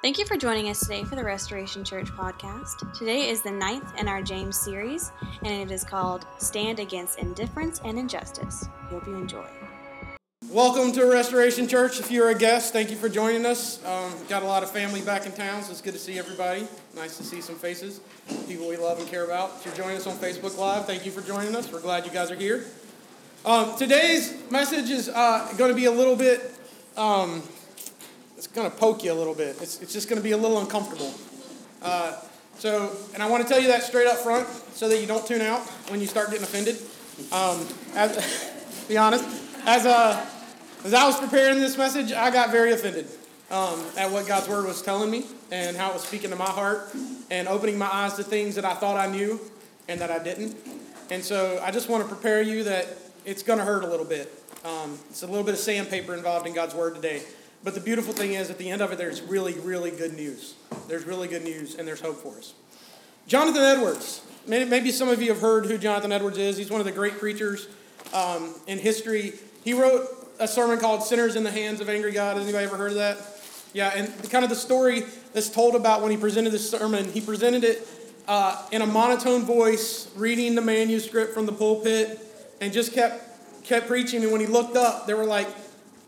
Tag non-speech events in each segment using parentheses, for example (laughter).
Thank you for joining us today for the Restoration Church podcast. Today is the ninth in our James series, and it is called Stand Against Indifference and Injustice. Hope you enjoy. Welcome to Restoration Church. If you're a guest, thank you for joining us. Um, got a lot of family back in town, so it's good to see everybody. Nice to see some faces, people we love and care about. If you're joining us on Facebook Live, thank you for joining us. We're glad you guys are here. Um, today's message is uh, going to be a little bit um, going to poke you a little bit. It's, it's just going to be a little uncomfortable. Uh, so, and I want to tell you that straight up front so that you don't tune out when you start getting offended. Um, as, (laughs) be honest, as, uh, as I was preparing this message, I got very offended um, at what God's word was telling me and how it was speaking to my heart and opening my eyes to things that I thought I knew and that I didn't. And so I just want to prepare you that it's going to hurt a little bit. Um, it's a little bit of sandpaper involved in God's word today. But the beautiful thing is, at the end of it, there's really, really good news. There's really good news, and there's hope for us. Jonathan Edwards. Maybe some of you have heard who Jonathan Edwards is. He's one of the great preachers um, in history. He wrote a sermon called Sinners in the Hands of Angry God. Has anybody ever heard of that? Yeah, and kind of the story that's told about when he presented this sermon, he presented it uh, in a monotone voice, reading the manuscript from the pulpit, and just kept kept preaching. And when he looked up, there were like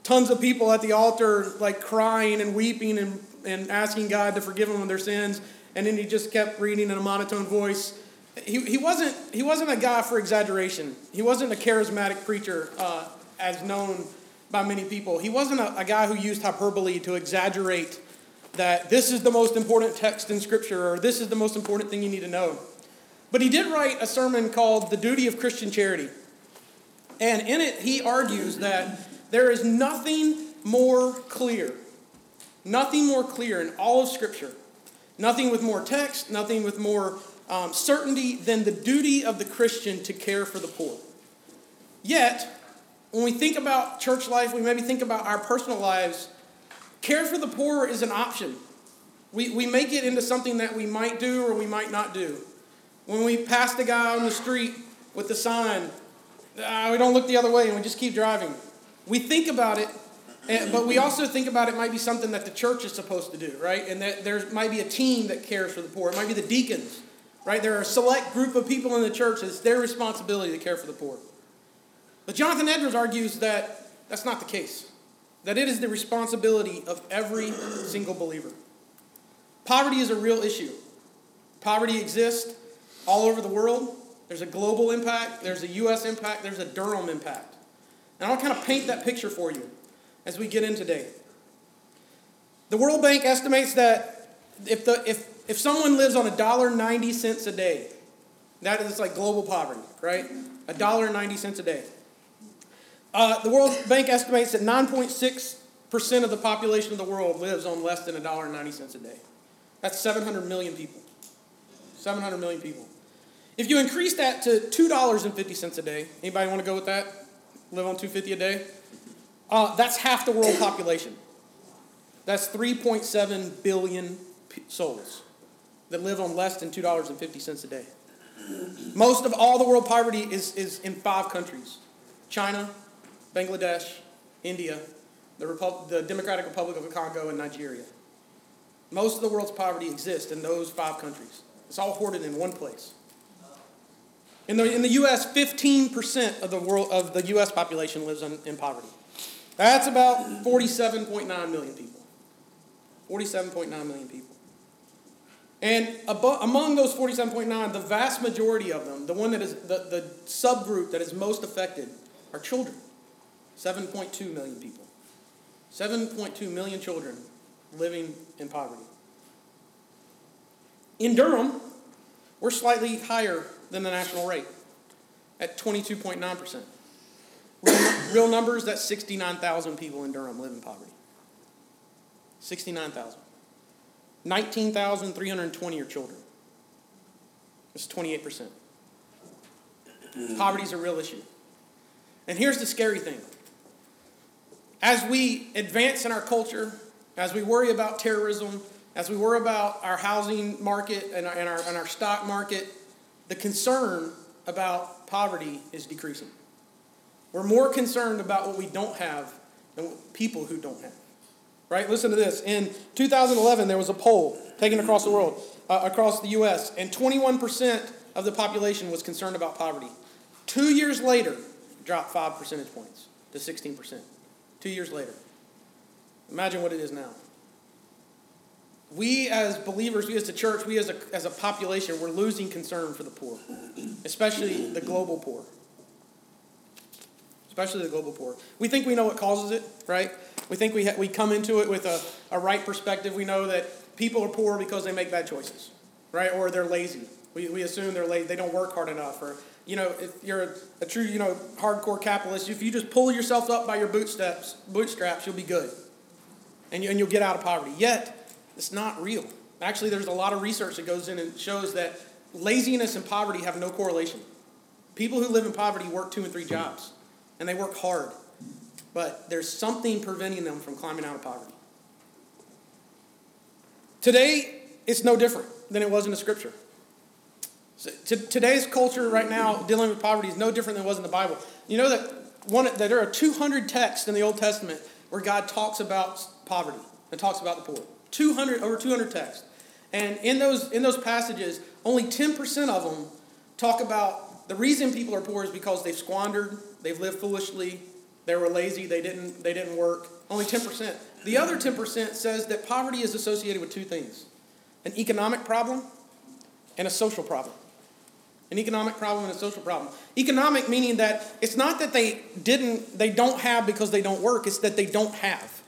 tons of people at the altar, like crying and weeping and, and asking God to forgive them of their sins. And then he just kept reading in a monotone voice. He, he, wasn't, he wasn't a guy for exaggeration. He wasn't a charismatic preacher uh, as known by many people. He wasn't a, a guy who used hyperbole to exaggerate that this is the most important text in Scripture or this is the most important thing you need to know. But he did write a sermon called The Duty of Christian Charity. And in it, he argues that there is nothing more clear, nothing more clear in all of Scripture, nothing with more text, nothing with more um, certainty than the duty of the Christian to care for the poor. Yet, when we think about church life, we maybe think about our personal lives, care for the poor is an option. We, we make it into something that we might do or we might not do. When we pass the guy on the street with the sign, uh, we don't look the other way and we just keep driving. We think about it, but we also think about it might be something that the church is supposed to do, right? And that there might be a team that cares for the poor. It might be the deacons, right? There are a select group of people in the church. It's their responsibility to care for the poor. But Jonathan Edwards argues that that's not the case, that it is the responsibility of every single believer. Poverty is a real issue. Poverty exists all over the world. There's a global impact, there's a U.S. impact, there's a Durham impact. And I'll kind of paint that picture for you as we get in today. The World Bank estimates that if, the, if, if someone lives on $1.90 a day, that is like global poverty, right? $1.90 a day. Uh, the World Bank estimates that 9.6% of the population of the world lives on less than $1.90 a day. That's 700 million people. 700 million people. If you increase that to $2.50 a day, anybody want to go with that? Live on 250 a day. Uh, that's half the world population. That's 3.7 billion souls that live on less than $2.50 a day. Most of all the world poverty is, is in five countries China, Bangladesh, India, the, Repu- the Democratic Republic of the Congo, and Nigeria. Most of the world's poverty exists in those five countries. It's all hoarded in one place. In the, in the U.S., 15% of the, world, of the U.S. population lives in, in poverty. That's about 47.9 million people. 47.9 million people. And above, among those 47.9, the vast majority of them, the one that is the, the subgroup that is most affected, are children. 7.2 million people. 7.2 million children living in poverty. In Durham, we're slightly higher than the national rate at 22.9%. Real, real numbers, that's 69,000 people in Durham live in poverty. 69,000. 19,320 are children. That's 28%. Poverty is a real issue. And here's the scary thing as we advance in our culture, as we worry about terrorism, as we worry about our housing market and our, and our, and our stock market, the concern about poverty is decreasing. We're more concerned about what we don't have than people who don't have. right? Listen to this. In 2011, there was a poll taken across the world, uh, across the U.S., and 21% of the population was concerned about poverty. Two years later, dropped five percentage points to 16%. Two years later. Imagine what it is now. We as believers, we as a church, we as a, as a population, we're losing concern for the poor, especially the global poor. Especially the global poor. We think we know what causes it, right? We think we, ha- we come into it with a, a right perspective. We know that people are poor because they make bad choices, right? Or they're lazy. We, we assume they're lazy, they don't work hard enough, or you know, if you're a, a, true, you know, hardcore capitalist, if you just pull yourself up by your bootstraps, bootstraps, you'll be good. And, you, and you'll get out of poverty. Yet, it's not real. Actually, there's a lot of research that goes in and shows that laziness and poverty have no correlation. People who live in poverty work two and three jobs, and they work hard. But there's something preventing them from climbing out of poverty. Today, it's no different than it was in the scripture. So today's culture right now dealing with poverty is no different than it was in the Bible. You know that one that there are 200 texts in the Old Testament where God talks about poverty and talks about the poor. 200 over 200 texts. And in those in those passages, only 10% of them talk about the reason people are poor is because they've squandered, they've lived foolishly, they were lazy, they didn't they didn't work. Only 10%. The other 10% says that poverty is associated with two things. An economic problem and a social problem an economic problem and a social problem. Economic meaning that it's not that they didn't, they don't have because they don't work, it's that they don't have.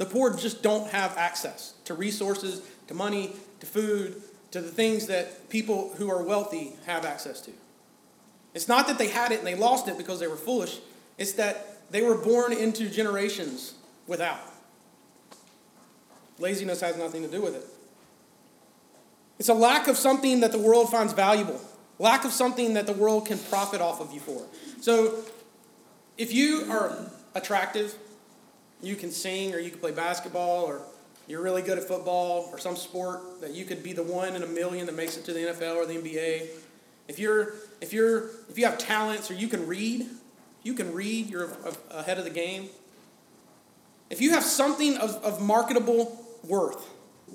The poor just don't have access to resources, to money, to food, to the things that people who are wealthy have access to. It's not that they had it and they lost it because they were foolish, it's that they were born into generations without. Laziness has nothing to do with it. It's a lack of something that the world finds valuable lack of something that the world can profit off of you for. So, if you are attractive, you can sing or you can play basketball or you're really good at football or some sport that you could be the one in a million that makes it to the NFL or the NBA. If you're if you're if you have talents or you can read, you can read, you're ahead of the game. If you have something of, of marketable worth,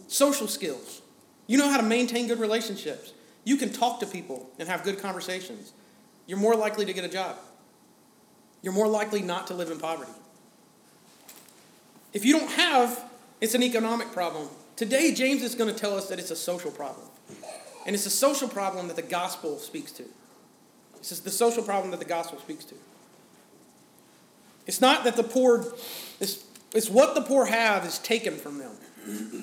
social skills, you know how to maintain good relationships, you can talk to people and have good conversations. You're more likely to get a job. You're more likely not to live in poverty. If you don't have, it's an economic problem. Today, James is going to tell us that it's a social problem. And it's a social problem that the gospel speaks to. This is the social problem that the gospel speaks to. It's not that the poor, it's, it's what the poor have is taken from them.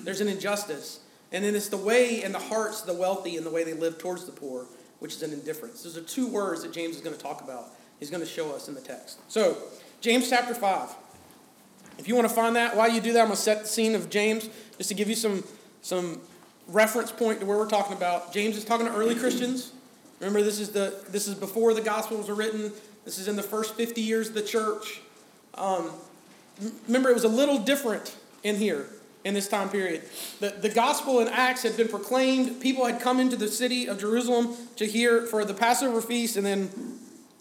There's an injustice. And then it's the way and the hearts of the wealthy and the way they live towards the poor, which is an indifference. Those are two words that James is going to talk about. He's going to show us in the text. So, James chapter 5. If you want to find that, while you do that, I'm going to set the scene of James just to give you some, some reference point to where we're talking about. James is talking to early Christians. Remember, this is, the, this is before the Gospels were written, this is in the first 50 years of the church. Um, remember, it was a little different in here in this time period. The, the gospel in Acts had been proclaimed. People had come into the city of Jerusalem to hear for the Passover feast and then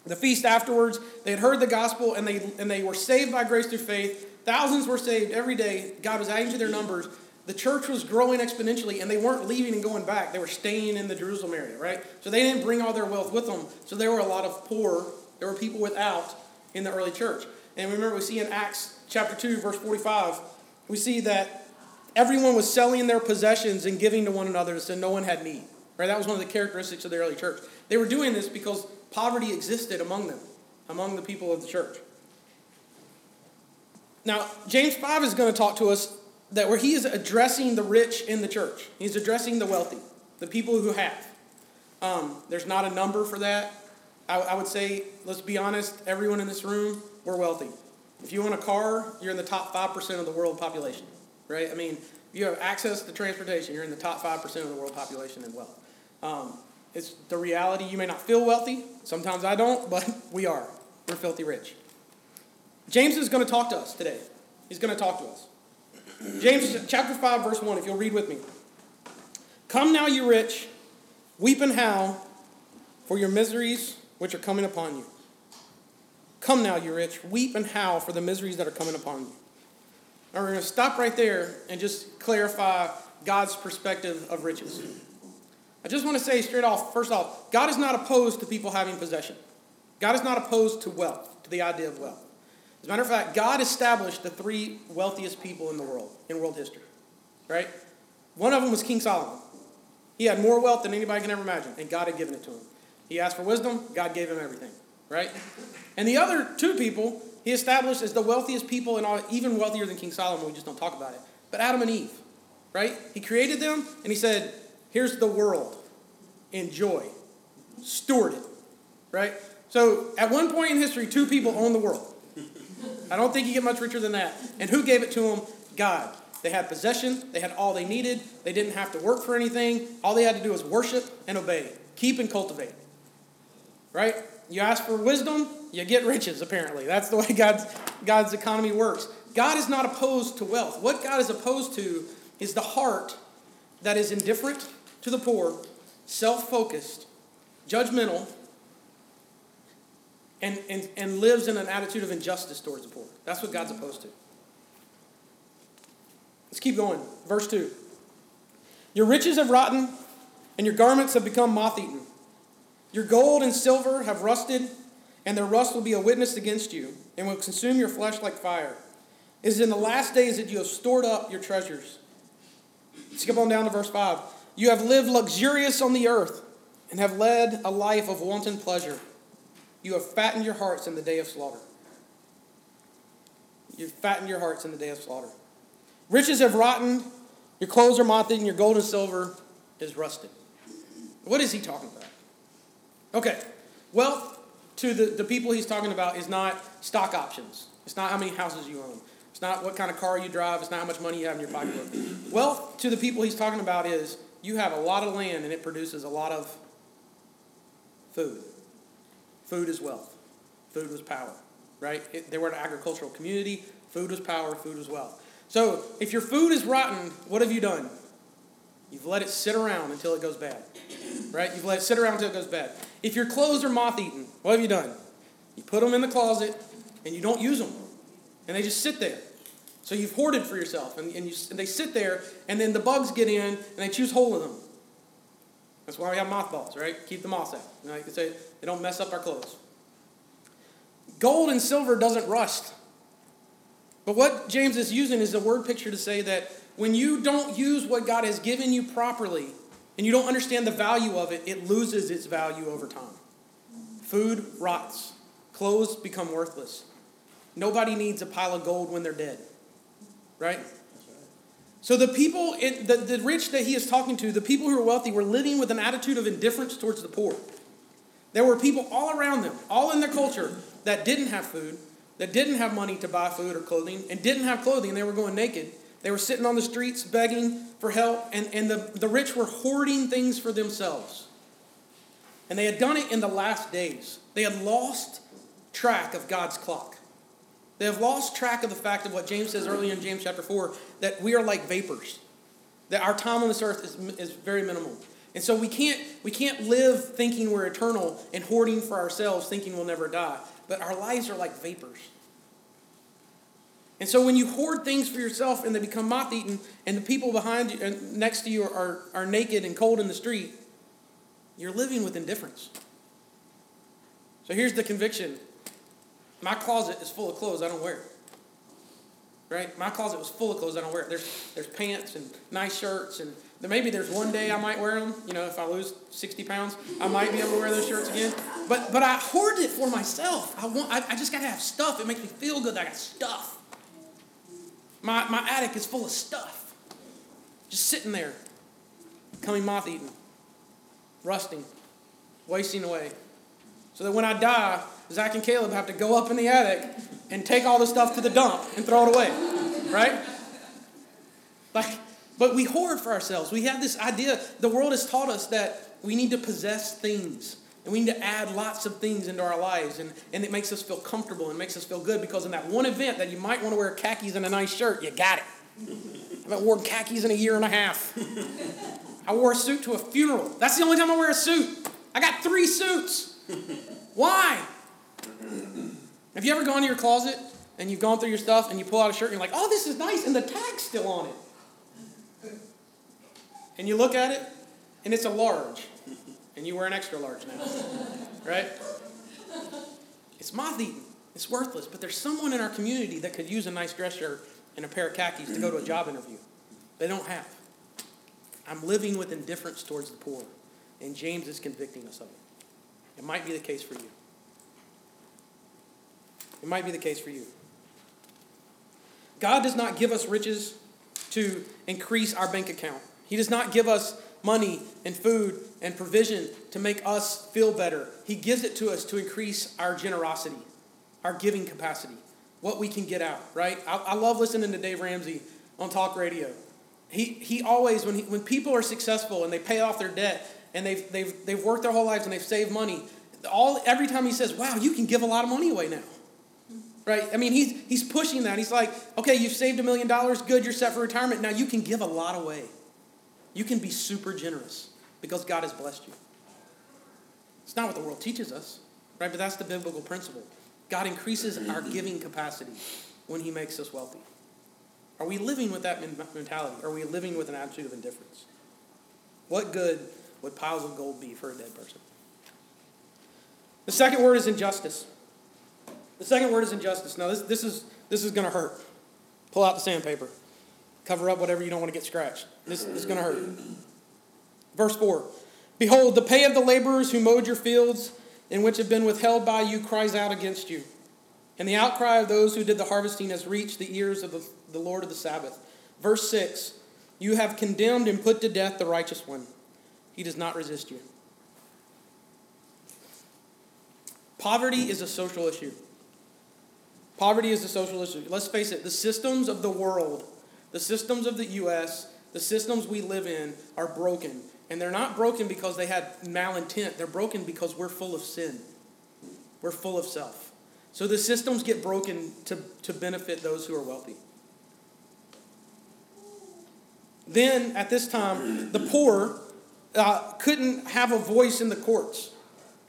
the feast afterwards. They had heard the gospel and they, and they were saved by grace through faith. Thousands were saved every day. God was adding to their numbers. The church was growing exponentially and they weren't leaving and going back. They were staying in the Jerusalem area, right? So they didn't bring all their wealth with them. So there were a lot of poor, there were people without in the early church. And remember, we see in Acts chapter 2, verse 45, we see that Everyone was selling their possessions and giving to one another so no one had need. Right? That was one of the characteristics of the early church. They were doing this because poverty existed among them, among the people of the church. Now, James 5 is going to talk to us that where he is addressing the rich in the church. He's addressing the wealthy, the people who have. Um, there's not a number for that. I, I would say, let's be honest, everyone in this room, we're wealthy. If you own a car, you're in the top 5% of the world population right? I mean, if you have access to transportation, you're in the top 5% of the world population in wealth. Um, it's the reality. You may not feel wealthy. Sometimes I don't, (laughs) but we are. We're filthy rich. James is going to talk to us today. He's going to talk to us. James chapter 5, verse 1, if you'll read with me. Come now, you rich, weep and howl for your miseries which are coming upon you. Come now, you rich, weep and howl for the miseries that are coming upon you. Now, we're going to stop right there and just clarify God's perspective of riches. I just want to say straight off, first off, God is not opposed to people having possession. God is not opposed to wealth, to the idea of wealth. As a matter of fact, God established the three wealthiest people in the world, in world history. Right? One of them was King Solomon. He had more wealth than anybody can ever imagine, and God had given it to him. He asked for wisdom, God gave him everything. Right? And the other two people he established as the wealthiest people, and even wealthier than King Solomon, we just don't talk about it. But Adam and Eve, right? He created them, and he said, Here's the world. Enjoy. Steward it. Right? So at one point in history, two people owned the world. I don't think you get much richer than that. And who gave it to them? God. They had possession, they had all they needed, they didn't have to work for anything. All they had to do was worship and obey, keep and cultivate. Right? You ask for wisdom, you get riches, apparently. That's the (laughs) way God's, God's economy works. God is not opposed to wealth. What God is opposed to is the heart that is indifferent to the poor, self focused, judgmental, and, and, and lives in an attitude of injustice towards the poor. That's what God's opposed to. Let's keep going. Verse 2. Your riches have rotten, and your garments have become moth eaten. Your gold and silver have rusted, and their rust will be a witness against you, and will consume your flesh like fire. It is in the last days that you have stored up your treasures. Skip on down to verse 5. You have lived luxurious on the earth, and have led a life of wanton pleasure. You have fattened your hearts in the day of slaughter. You've fattened your hearts in the day of slaughter. Riches have rotten, your clothes are moth eaten, your gold and silver is rusted. What is he talking about? Okay, wealth to the, the people he's talking about is not stock options. It's not how many houses you own. It's not what kind of car you drive. It's not how much money you have in your pocketbook. wealth to the people he's talking about is you have a lot of land and it produces a lot of food. Food is wealth. Food was power, right? It, they were an agricultural community. Food was power. Food was wealth. So if your food is rotten, what have you done? You've let it sit around until it goes bad, right? You've let it sit around until it goes bad. If your clothes are moth eaten, what have you done? You put them in the closet and you don't use them, and they just sit there. So you've hoarded for yourself, and, and, you, and they sit there, and then the bugs get in and they choose hold of them. That's why we have mothballs, right? Keep the moths out. You know, you can say, they don't mess up our clothes. Gold and silver doesn't rust. But what James is using is a word picture to say that when you don't use what God has given you properly and you don't understand the value of it, it loses its value over time. Food rots, clothes become worthless. Nobody needs a pile of gold when they're dead, right? So the people, in, the, the rich that he is talking to, the people who are wealthy, were living with an attitude of indifference towards the poor. There were people all around them, all in their culture, that didn't have food, that didn't have money to buy food or clothing, and didn't have clothing, they were going naked. They were sitting on the streets begging for help, and, and the, the rich were hoarding things for themselves. And they had done it in the last days. They had lost track of God's clock. They have lost track of the fact of what James says earlier in James chapter 4 that we are like vapors, that our time on this earth is, is very minimal. And so we can't, we can't live thinking we're eternal and hoarding for ourselves, thinking we'll never die. But our lives are like vapors. And so when you hoard things for yourself and they become moth eaten, and the people behind you and next to you are, are naked and cold in the street, you're living with indifference. So here's the conviction my closet is full of clothes I don't wear. Right? My closet was full of clothes I don't wear. There's, there's pants and nice shirts, and maybe there's one day I might wear them. You know, if I lose 60 pounds, I might be able to wear those shirts again. But but I hoard it for myself. I want. I, I just gotta have stuff. It makes me feel good that I got stuff. My my attic is full of stuff, just sitting there, coming moth eaten, rusting, wasting away. So that when I die, Zach and Caleb have to go up in the attic and take all the stuff to the dump and throw it away. Right? Like, but we hoard for ourselves. We have this idea, the world has taught us that we need to possess things. And we need to add lots of things into our lives. And, and it makes us feel comfortable and makes us feel good because in that one event that you might want to wear khakis and a nice shirt, you got it. I haven't worn khakis in a year and a half. I wore a suit to a funeral. That's the only time I wear a suit. I got three suits. Why? Have you ever gone to your closet and you've gone through your stuff and you pull out a shirt and you're like, oh, this is nice, and the tag's still on it. And you look at it and it's a large, and you wear an extra large now, right? It's moth eaten, it's worthless, but there's someone in our community that could use a nice dress shirt and a pair of khakis to go to a job interview. They don't have. I'm living with indifference towards the poor, and James is convicting us of it. It might be the case for you. It might be the case for you. God does not give us riches to increase our bank account. He does not give us money and food and provision to make us feel better. He gives it to us to increase our generosity, our giving capacity, what we can get out, right? I, I love listening to Dave Ramsey on talk radio. He, he always, when, he, when people are successful and they pay off their debt and they've, they've, they've worked their whole lives and they've saved money, all, every time he says, wow, you can give a lot of money away now. Right? I mean, he's, he's pushing that. He's like, okay, you've saved a million dollars, good, you're set for retirement. Now you can give a lot away. You can be super generous because God has blessed you. It's not what the world teaches us, right? But that's the biblical principle. God increases our giving capacity when He makes us wealthy. Are we living with that mentality? Are we living with an attitude of indifference? What good would piles of gold be for a dead person? The second word is injustice. The second word is injustice. Now, this, this is, this is going to hurt. Pull out the sandpaper. Cover up whatever you don't want to get scratched. This, this is going to hurt. Verse 4 Behold, the pay of the laborers who mowed your fields and which have been withheld by you cries out against you. And the outcry of those who did the harvesting has reached the ears of the, the Lord of the Sabbath. Verse 6 You have condemned and put to death the righteous one. He does not resist you. Poverty is a social issue. Poverty is a social issue. Let's face it, the systems of the world, the systems of the U.S., the systems we live in are broken. And they're not broken because they had malintent, they're broken because we're full of sin. We're full of self. So the systems get broken to, to benefit those who are wealthy. Then, at this time, the poor uh, couldn't have a voice in the courts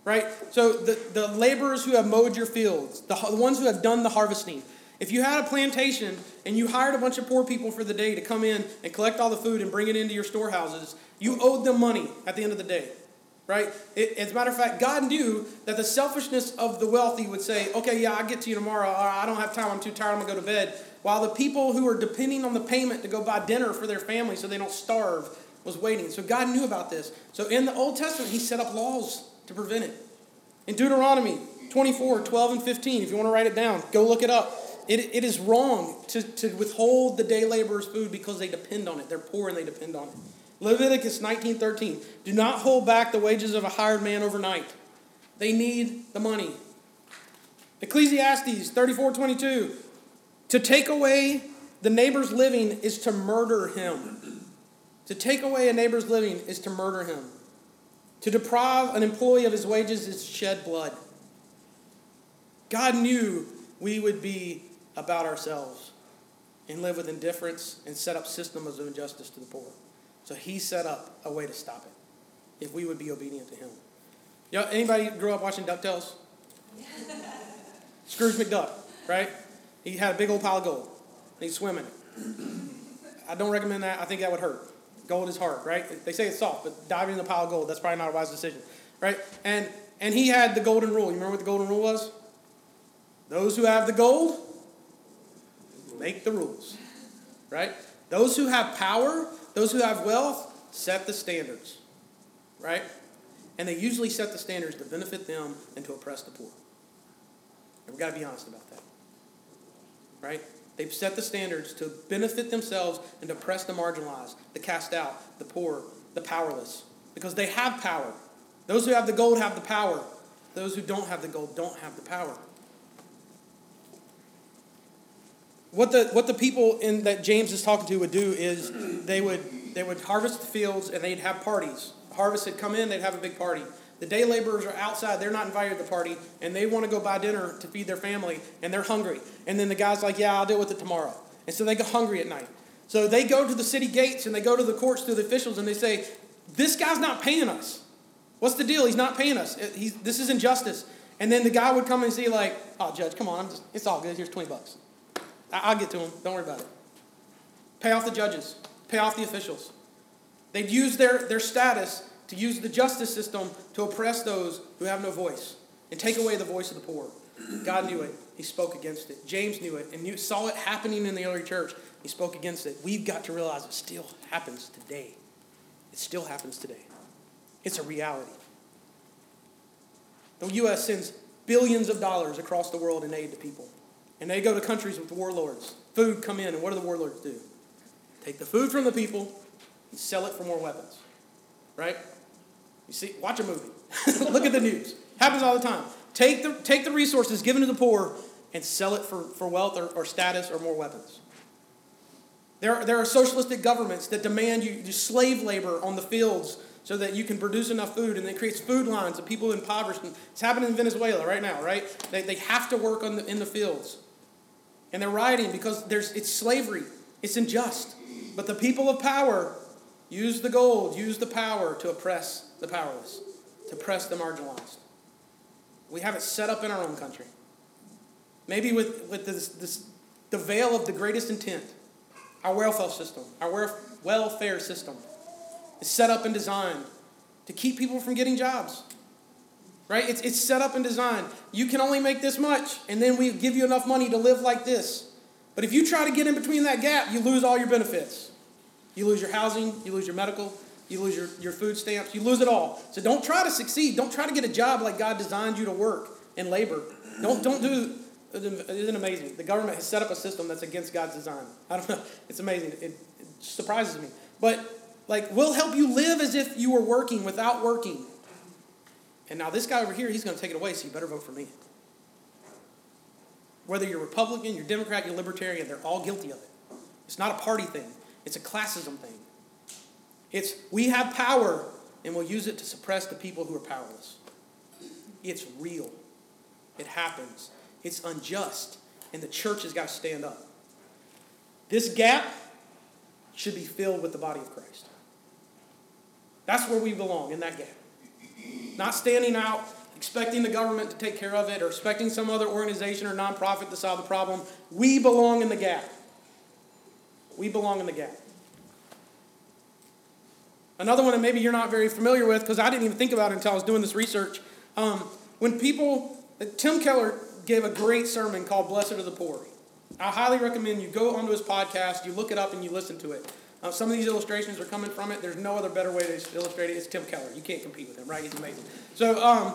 right? So the, the laborers who have mowed your fields, the, the ones who have done the harvesting, if you had a plantation and you hired a bunch of poor people for the day to come in and collect all the food and bring it into your storehouses, you owed them money at the end of the day, right? It, as a matter of fact, God knew that the selfishness of the wealthy would say, okay, yeah, I'll get to you tomorrow. I don't have time. I'm too tired. I'm going to go to bed. While the people who are depending on the payment to go buy dinner for their family so they don't starve was waiting. So God knew about this. So in the Old Testament, He set up laws to prevent it. In Deuteronomy 24, 12, and 15, if you want to write it down, go look it up. It, it is wrong to, to withhold the day laborer's food because they depend on it. They're poor and they depend on it. Leviticus 19, 13. Do not hold back the wages of a hired man overnight. They need the money. Ecclesiastes 34, 22. To take away the neighbor's living is to murder him. To take away a neighbor's living is to murder him. To deprive an employee of his wages is shed blood. God knew we would be about ourselves and live with indifference and set up systems of injustice to the poor. So he set up a way to stop it if we would be obedient to him. You know, anybody grew up watching DuckTales? Scrooge McDuck, right? He had a big old pile of gold. And he's swimming. I don't recommend that. I think that would hurt. Gold is hard, right? They say it's soft, but diving in the pile of gold, that's probably not a wise decision, right? And and he had the golden rule. You remember what the golden rule was? Those who have the gold make the rules, right? Those who have power, those who have wealth, set the standards, right? And they usually set the standards to benefit them and to oppress the poor. And we've got to be honest about that, right? They've set the standards to benefit themselves and oppress the marginalized, the cast out, the poor, the powerless, because they have power. Those who have the gold have the power. Those who don't have the gold don't have the power. What the, what the people in, that James is talking to would do is they would, they would harvest the fields and they'd have parties. harvest had come in, they'd have a big party. The day laborers are outside, they're not invited to the party, and they want to go buy dinner to feed their family, and they're hungry. And then the guy's like, Yeah, I'll deal with it tomorrow. And so they go hungry at night. So they go to the city gates and they go to the courts to the officials and they say, This guy's not paying us. What's the deal? He's not paying us. He's, this is injustice. And then the guy would come and see, like, oh, Judge, come on, just, it's all good. Here's 20 bucks. I'll get to him. Don't worry about it. Pay off the judges, pay off the officials. They'd use their, their status to use the justice system to oppress those who have no voice and take away the voice of the poor. God knew it. He spoke against it. James knew it and knew, saw it happening in the early church. He spoke against it. We've got to realize it still happens today. It still happens today. It's a reality. The U.S. sends billions of dollars across the world in aid to people. And they go to countries with warlords. Food come in, and what do the warlords do? Take the food from the people and sell it for more weapons. Right? You see, watch a movie. (laughs) Look at the news. Happens all the time. Take the, take the resources given to the poor and sell it for, for wealth or, or status or more weapons. There are, there are socialistic governments that demand you, you slave labor on the fields so that you can produce enough food, and it creates food lines of people impoverished. It's happening in Venezuela right now, right? They, they have to work on the, in the fields. And they're rioting because there's, it's slavery, it's unjust. But the people of power use the gold, use the power to oppress the powerless, to press the marginalized. We have it set up in our own country. Maybe with, with this, this, the veil of the greatest intent, our welfare system, our welfare system is set up and designed to keep people from getting jobs. Right? It's, it's set up and designed. You can only make this much, and then we give you enough money to live like this. But if you try to get in between that gap, you lose all your benefits. You lose your housing, you lose your medical, you lose your, your food stamps, you lose it all. So don't try to succeed. Don't try to get a job like God designed you to work and labor. Don't, don't do, isn't amazing? The government has set up a system that's against God's design. I don't (laughs) know. It's amazing. It, it surprises me. But, like, we'll help you live as if you were working without working. And now this guy over here, he's going to take it away, so you better vote for me. Whether you're Republican, you're Democrat, you're Libertarian, they're all guilty of it. It's not a party thing, it's a classism thing. It's we have power and we'll use it to suppress the people who are powerless. It's real. It happens. It's unjust. And the church has got to stand up. This gap should be filled with the body of Christ. That's where we belong, in that gap. Not standing out, expecting the government to take care of it, or expecting some other organization or nonprofit to solve the problem. We belong in the gap. We belong in the gap. Another one that maybe you're not very familiar with, because I didn't even think about it until I was doing this research. Um, when people, Tim Keller gave a great sermon called Blessed are the Poor. I highly recommend you go onto his podcast, you look it up, and you listen to it. Uh, some of these illustrations are coming from it. There's no other better way to illustrate it. It's Tim Keller. You can't compete with him, right? He's amazing. So um,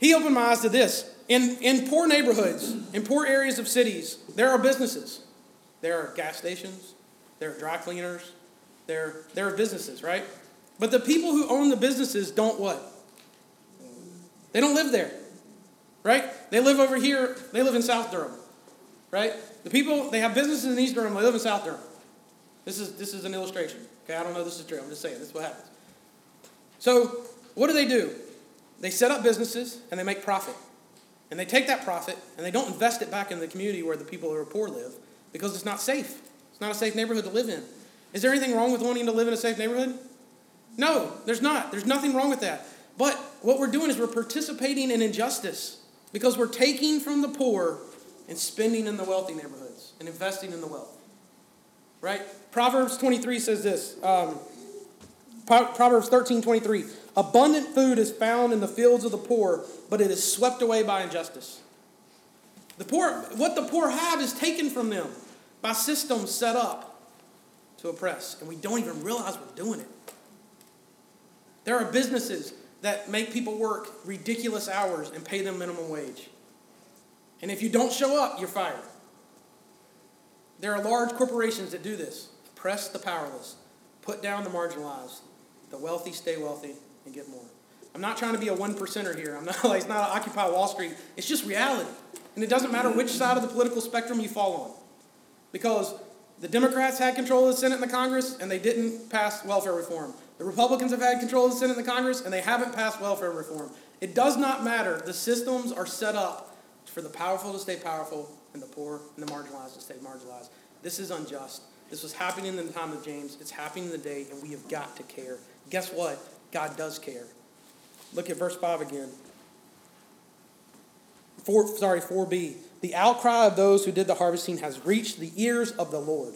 he opened my eyes to this. In, in poor neighborhoods, in poor areas of cities, there are businesses. There are gas stations, there are dry cleaners, they're, they're businesses, right? But the people who own the businesses don't what? They don't live there, right? They live over here. They live in South Durham, right? The people, they have businesses in East Durham. They live in South Durham. This is, this is an illustration. Okay, I don't know this is true. I'm just saying, this is what happens. So, what do they do? They set up businesses and they make profit. And they take that profit and they don't invest it back in the community where the people who are poor live because it's not safe. It's not a safe neighborhood to live in. Is there anything wrong with wanting to live in a safe neighborhood? No, there's not. There's nothing wrong with that. But what we're doing is we're participating in injustice because we're taking from the poor and spending in the wealthy neighborhoods and investing in the wealth. Right? Proverbs 23 says this. Um, Proverbs 13 23. Abundant food is found in the fields of the poor, but it is swept away by injustice. The poor, what the poor have is taken from them by systems set up to oppress, and we don't even realize we're doing it. There are businesses that make people work ridiculous hours and pay them minimum wage. And if you don't show up, you're fired. There are large corporations that do this oppress the powerless, put down the marginalized. The wealthy stay wealthy and get more. I'm not trying to be a one percenter here. I'm not (laughs) like it's not Occupy Wall Street. It's just reality. And it doesn't matter which side of the political spectrum you fall on. Because the Democrats had control of the Senate and the Congress, and they didn't pass welfare reform. The Republicans have had control of the Senate and the Congress, and they haven't passed welfare reform. It does not matter. The systems are set up for the powerful to stay powerful and the poor and the marginalized to stay marginalized. This is unjust. This was happening in the time of James. It's happening today, and we have got to care. Guess what? God does care. Look at verse 5 again. four, sorry, 4b. The outcry of those who did the harvesting has reached the ears of the Lord.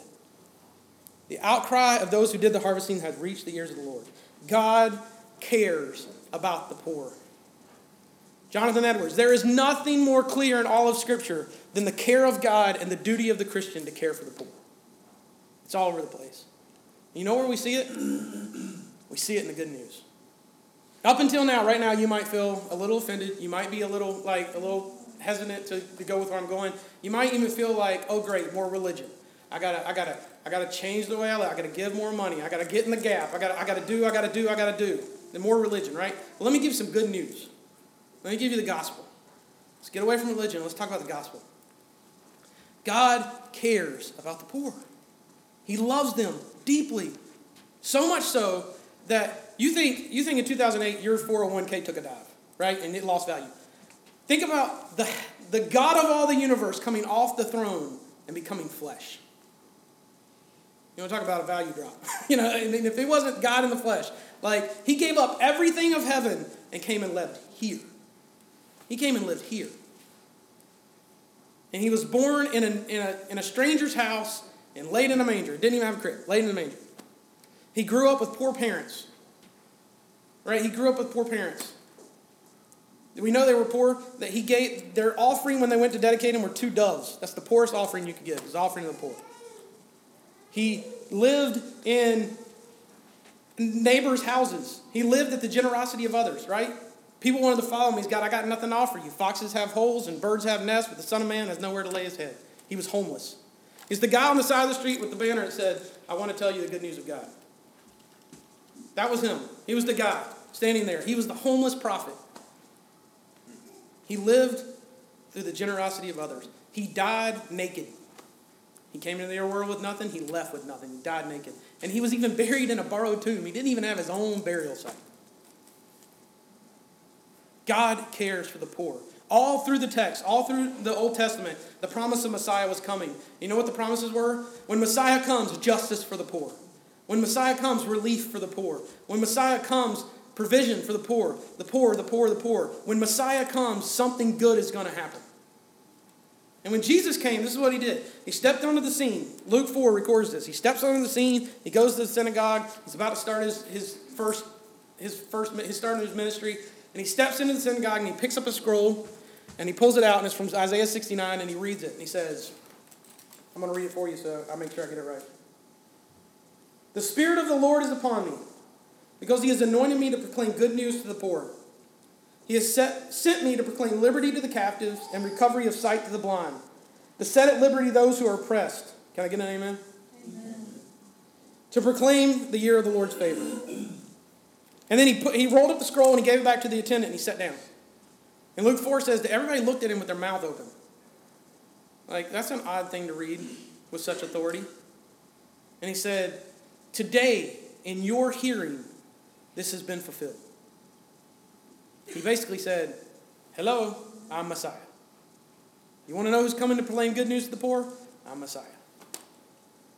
The outcry of those who did the harvesting has reached the ears of the Lord. God cares about the poor. Jonathan Edwards, there is nothing more clear in all of Scripture than the care of God and the duty of the Christian to care for the poor. It's all over the place. You know where we see it? (clears throat) We see it in the good news. Up until now, right now, you might feel a little offended. You might be a little like a little hesitant to, to go with where I'm going. You might even feel like, oh great, more religion. I gotta, I gotta, I gotta change the way I live. I gotta give more money. I gotta get in the gap. I gotta, I gotta do, I gotta do, I gotta do. The more religion, right? Well, let me give you some good news. Let me give you the gospel. Let's get away from religion. Let's talk about the gospel. God cares about the poor. He loves them deeply. So much so that you think, you think in 2008 your 401k took a dive, right? And it lost value. Think about the, the God of all the universe coming off the throne and becoming flesh. You to talk about a value drop? (laughs) you know, I mean, if it wasn't God in the flesh, like he gave up everything of heaven and came and lived here. He came and lived here. And he was born in a, in a, in a stranger's house and laid in a manger. Didn't even have a crib, laid in a manger. He grew up with poor parents. Right? He grew up with poor parents. We know they were poor. That he gave their offering when they went to dedicate him were two doves. That's the poorest offering you could give. Is offering to the poor. He lived in neighbors' houses. He lived at the generosity of others. Right? People wanted to follow him. He's got, I got nothing to offer you. Foxes have holes and birds have nests, but the Son of Man has nowhere to lay his head. He was homeless. He's the guy on the side of the street with the banner that said, I want to tell you the good news of God. That was him. He was the guy standing there. He was the homeless prophet. He lived through the generosity of others. He died naked. He came into the world with nothing. He left with nothing. He died naked. And he was even (laughs) buried in a borrowed tomb. He didn't even have his own burial site. God cares for the poor. All through the text, all through the Old Testament, the promise of Messiah was coming. You know what the promises were? When Messiah comes, justice for the poor. When Messiah comes, relief for the poor. When Messiah comes, provision for the poor. The poor, the poor, the poor. When Messiah comes, something good is going to happen. And when Jesus came, this is what he did. He stepped onto the scene. Luke 4 records this. He steps onto the scene. He goes to the synagogue. He's about to start his, his first, his first, his start of his ministry. And he steps into the synagogue and he picks up a scroll and he pulls it out and it's from Isaiah 69 and he reads it and he says, I'm going to read it for you so I make sure I get it right. The Spirit of the Lord is upon me because he has anointed me to proclaim good news to the poor. He has set, sent me to proclaim liberty to the captives and recovery of sight to the blind, to set at liberty those who are oppressed. Can I get an amen? amen. To proclaim the year of the Lord's favor. And then he, put, he rolled up the scroll and he gave it back to the attendant and he sat down. And Luke 4 says that everybody looked at him with their mouth open. Like, that's an odd thing to read with such authority. And he said, Today, in your hearing, this has been fulfilled. He basically said, Hello, I'm Messiah. You want to know who's coming to proclaim good news to the poor? I'm Messiah.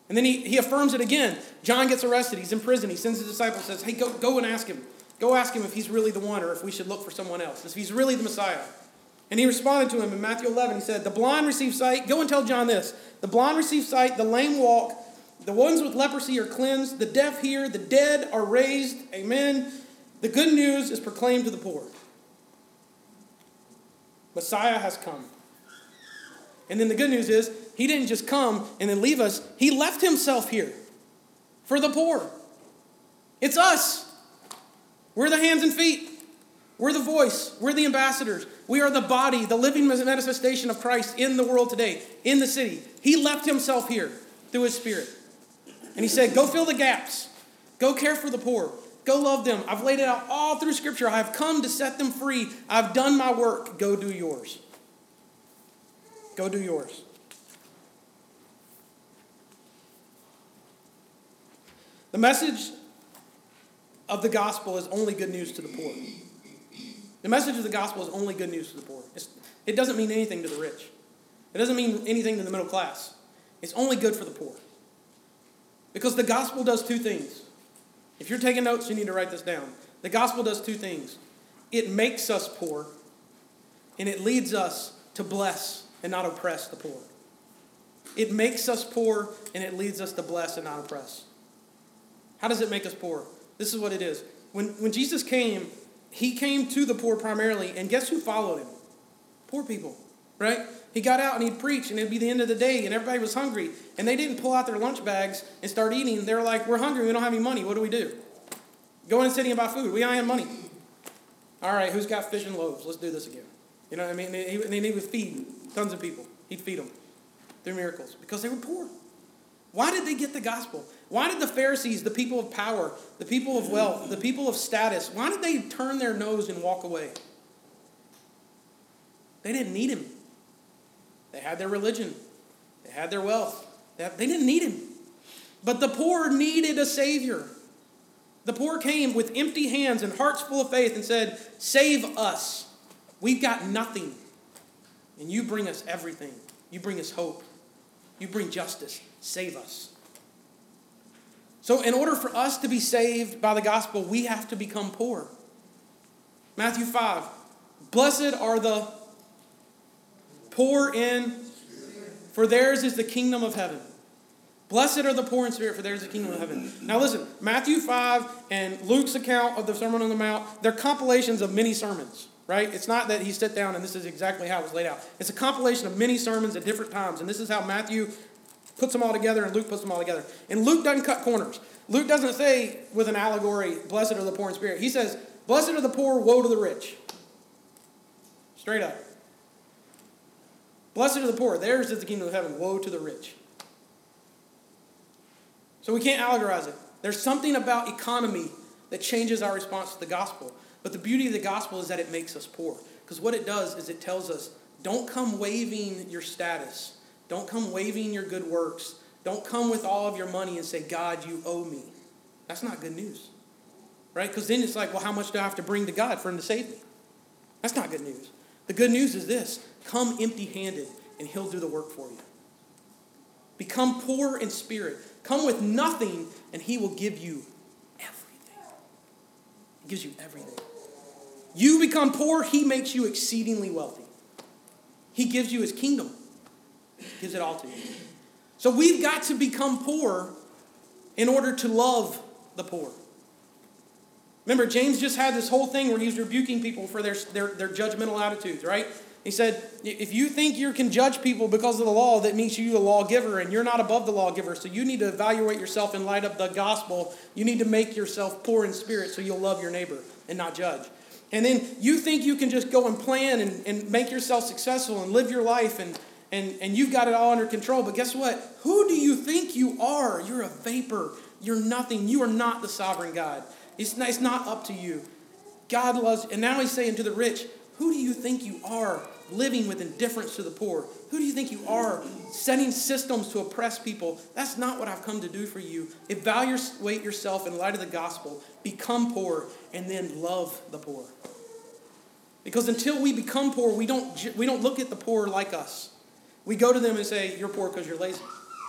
And then he, he affirms it again. John gets arrested. He's in prison. He sends his disciples says, Hey, go, go and ask him. Go ask him if he's really the one or if we should look for someone else, if he's really the Messiah. And he responded to him in Matthew 11. He said, The blind receive sight. Go and tell John this. The blind receive sight, the lame walk, the ones with leprosy are cleansed, the deaf hear, the dead are raised. Amen. The good news is proclaimed to the poor. Messiah has come. And then the good news is, he didn't just come and then leave us, he left himself here for the poor. It's us. We're the hands and feet. We're the voice. We're the ambassadors. We are the body, the living manifestation of Christ in the world today, in the city. He left himself here through his spirit. And he said, Go fill the gaps. Go care for the poor. Go love them. I've laid it out all through Scripture. I have come to set them free. I've done my work. Go do yours. Go do yours. The message of the gospel is only good news to the poor. The message of the gospel is only good news to the poor. It's, it doesn't mean anything to the rich. It doesn't mean anything to the middle class. It's only good for the poor. Because the gospel does two things. If you're taking notes, you need to write this down. The gospel does two things it makes us poor, and it leads us to bless and not oppress the poor. It makes us poor and it leads us to bless and not oppress. How does it make us poor? This is what it is. When, when Jesus came, he came to the poor primarily, and guess who followed him? Poor people, right? He got out and he'd preach, and it'd be the end of the day, and everybody was hungry. And they didn't pull out their lunch bags and start eating. They were like, We're hungry, we don't have any money. What do we do? Go in the city and buy food. We have money. All right, who's got fish and loaves? Let's do this again. You know what I mean? And he would feed tons of people. He'd feed them through miracles because they were poor. Why did they get the gospel? Why did the Pharisees, the people of power, the people of wealth, the people of status, why did they turn their nose and walk away? They didn't need him. They had their religion, they had their wealth. They didn't need him. But the poor needed a Savior. The poor came with empty hands and hearts full of faith and said, Save us. We've got nothing. And you bring us everything. You bring us hope. You bring justice. Save us. So, in order for us to be saved by the gospel, we have to become poor. Matthew 5 Blessed are the poor in, for theirs is the kingdom of heaven. Blessed are the poor in spirit, for theirs is the kingdom of heaven. Now, listen, Matthew 5 and Luke's account of the Sermon on the Mount, they're compilations of many sermons right? It's not that he sat down and this is exactly how it was laid out. It's a compilation of many sermons at different times, and this is how Matthew puts them all together and Luke puts them all together. And Luke doesn't cut corners. Luke doesn't say with an allegory, blessed are the poor in spirit. He says, blessed are the poor, woe to the rich. Straight up. Blessed are the poor, theirs is the kingdom of heaven, woe to the rich. So we can't allegorize it. There's something about economy that changes our response to the gospel. But the beauty of the gospel is that it makes us poor. Because what it does is it tells us don't come waving your status, don't come waving your good works, don't come with all of your money and say, God, you owe me. That's not good news. Right? Because then it's like, well, how much do I have to bring to God for Him to save me? That's not good news. The good news is this come empty handed, and He'll do the work for you. Become poor in spirit. Come with nothing, and He will give you everything. He gives you everything. You become poor, he makes you exceedingly wealthy. He gives you his kingdom, he gives it all to you. So we've got to become poor in order to love the poor. Remember, James just had this whole thing where he was rebuking people for their, their, their judgmental attitudes, right? He said, if you think you can judge people because of the law, that makes you a lawgiver, and you're not above the lawgiver. So you need to evaluate yourself in light of the gospel. You need to make yourself poor in spirit so you'll love your neighbor and not judge. And then you think you can just go and plan and, and make yourself successful and live your life and, and, and you've got it all under control. But guess what? Who do you think you are? You're a vapor. You're nothing. You are not the sovereign God. It's not, it's not up to you. God loves, and now he's saying to the rich, who do you think you are living with indifference to the poor? Who do you think you are setting systems to oppress people? That's not what I've come to do for you. Evaluate yourself in light of the gospel, become poor, and then love the poor. Because until we become poor, we don't, we don't look at the poor like us. We go to them and say, You're poor because you're lazy.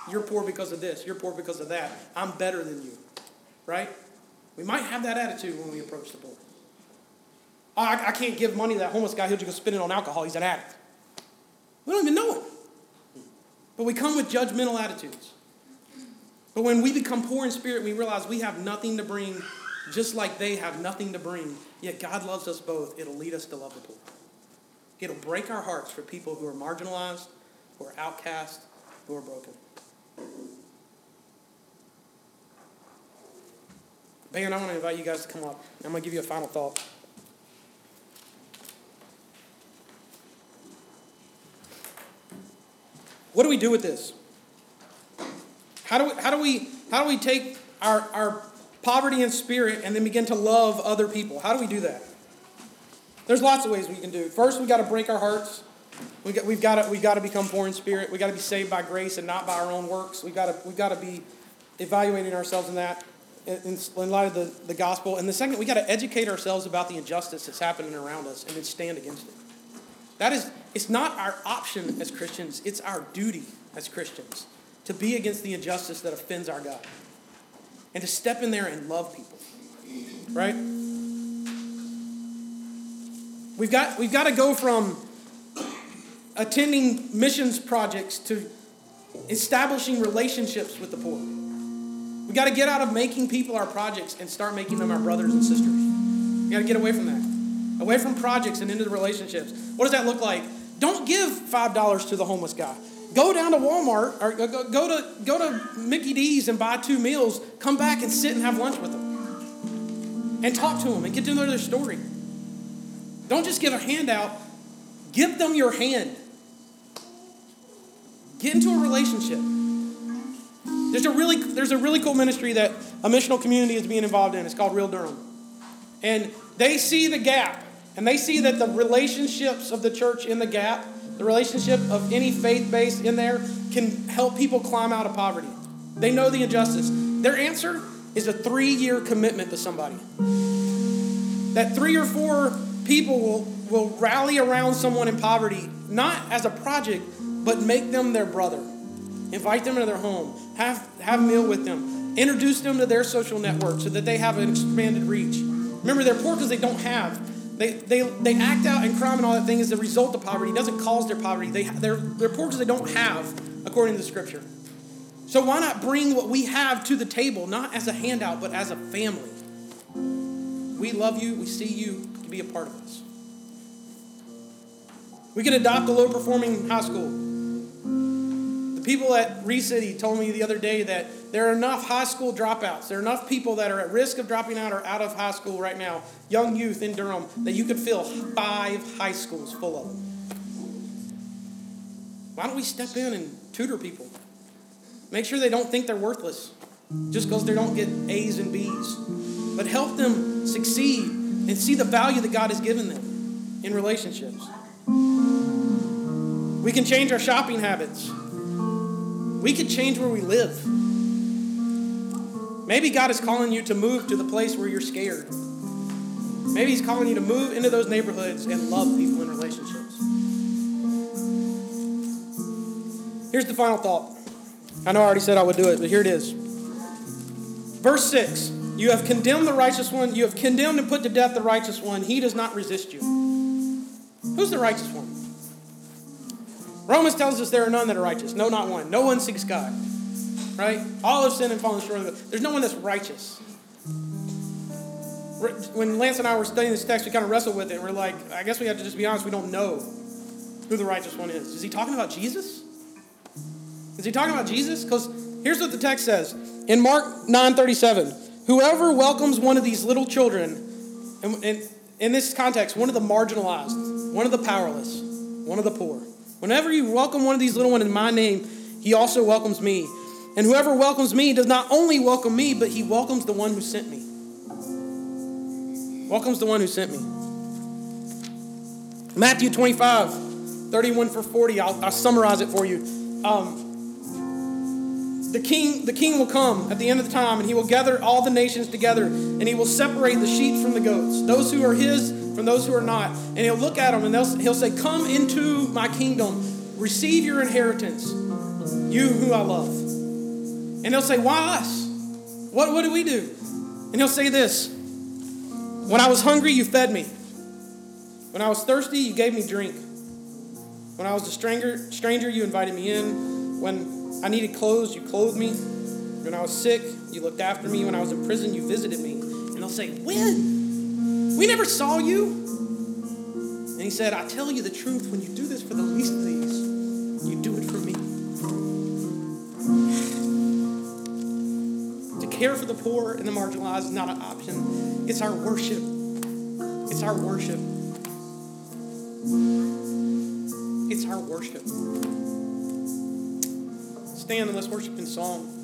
You're poor because of this. You're poor because of that. I'm better than you. Right? We might have that attitude when we approach the poor. Oh, I, I can't give money to that homeless guy. He'll just go spend it on alcohol. He's an addict. We don't even know it. But we come with judgmental attitudes. But when we become poor in spirit, we realize we have nothing to bring, just like they have nothing to bring. Yet God loves us both. It'll lead us to love the poor. It'll break our hearts for people who are marginalized, who are outcast, who are broken. Ben, I want to invite you guys to come up. I'm going to give you a final thought. What do we do with this? How do we, how do we, how do we take our, our poverty in spirit and then begin to love other people? How do we do that? There's lots of ways we can do. First, we got to break our hearts. We got, we've got to, we've got to become poor in spirit. We've got to be saved by grace and not by our own works. We've got to, we've got to be evaluating ourselves in that in, in light of the, the gospel. And the second, we got to educate ourselves about the injustice that's happening around us and then stand against it. That is, it's not our option as Christians, it's our duty as Christians to be against the injustice that offends our God and to step in there and love people. Right? We've got, we've got to go from attending missions projects to establishing relationships with the poor. We got to get out of making people our projects and start making them our brothers and sisters. We got to get away from that. Away from projects and into the relationships. What does that look like? Don't give $5 to the homeless guy. Go down to Walmart or go, go, to, go to Mickey D's and buy two meals. Come back and sit and have lunch with them. And talk to them and get to know their story. Don't just give a handout, give them your hand. Get into a relationship. There's a really, there's a really cool ministry that a missional community is being involved in. It's called Real Durham. And they see the gap, and they see that the relationships of the church in the gap, the relationship of any faith base in there, can help people climb out of poverty. They know the injustice. Their answer is a three year commitment to somebody. That three or four people will, will rally around someone in poverty, not as a project, but make them their brother. Invite them into their home. Have, have a meal with them. Introduce them to their social network so that they have an expanded reach. Remember, they're poor because they don't have. They, they, they act out and crime and all that thing as a result of poverty. It doesn't cause their poverty. They, they're, they're poor because they don't have, according to the scripture. So why not bring what we have to the table, not as a handout, but as a family? We love you. We see you to be a part of us. We can adopt a low performing high school. People at City told me the other day that there are enough high school dropouts. There are enough people that are at risk of dropping out or out of high school right now, young youth in Durham, that you could fill five high schools full of them. Why don't we step in and tutor people? Make sure they don't think they're worthless just because they don't get A's and B's. But help them succeed and see the value that God has given them in relationships. We can change our shopping habits. We could change where we live. Maybe God is calling you to move to the place where you're scared. Maybe He's calling you to move into those neighborhoods and love people in relationships. Here's the final thought. I know I already said I would do it, but here it is. Verse 6 You have condemned the righteous one, you have condemned and put to death the righteous one. He does not resist you. Who's the righteous one? Romans tells us there are none that are righteous. No, not one. No one seeks God. Right? All have sinned and fallen short of it. There's no one that's righteous. When Lance and I were studying this text, we kind of wrestled with it. We're like, I guess we have to just be honest. We don't know who the righteous one is. Is he talking about Jesus? Is he talking about Jesus? Because here's what the text says in Mark 9:37. Whoever welcomes one of these little children, and in this context, one of the marginalized, one of the powerless, one of the poor, Whenever you welcome one of these little ones in my name, he also welcomes me. And whoever welcomes me does not only welcome me, but he welcomes the one who sent me. Welcomes the one who sent me. Matthew 25, 31 for 40. I'll, I'll summarize it for you. Um, the king, the king will come at the end of the time, and he will gather all the nations together, and he will separate the sheep from the goats, those who are his from those who are not. And he'll look at them and he'll say, Come into my kingdom, receive your inheritance, you who I love. And they'll say, Why us? What, what do we do? And he'll say this When I was hungry, you fed me. When I was thirsty, you gave me drink. When I was a stranger, stranger, you invited me in. When I needed clothes, you clothed me. When I was sick, you looked after me. When I was in prison, you visited me. And they'll say, When? We never saw you. And he said, I tell you the truth, when you do this for the least of these, you do it for me. To care for the poor and the marginalized is not an option, it's our worship. It's our worship. It's our worship. Stand and let's worship in song.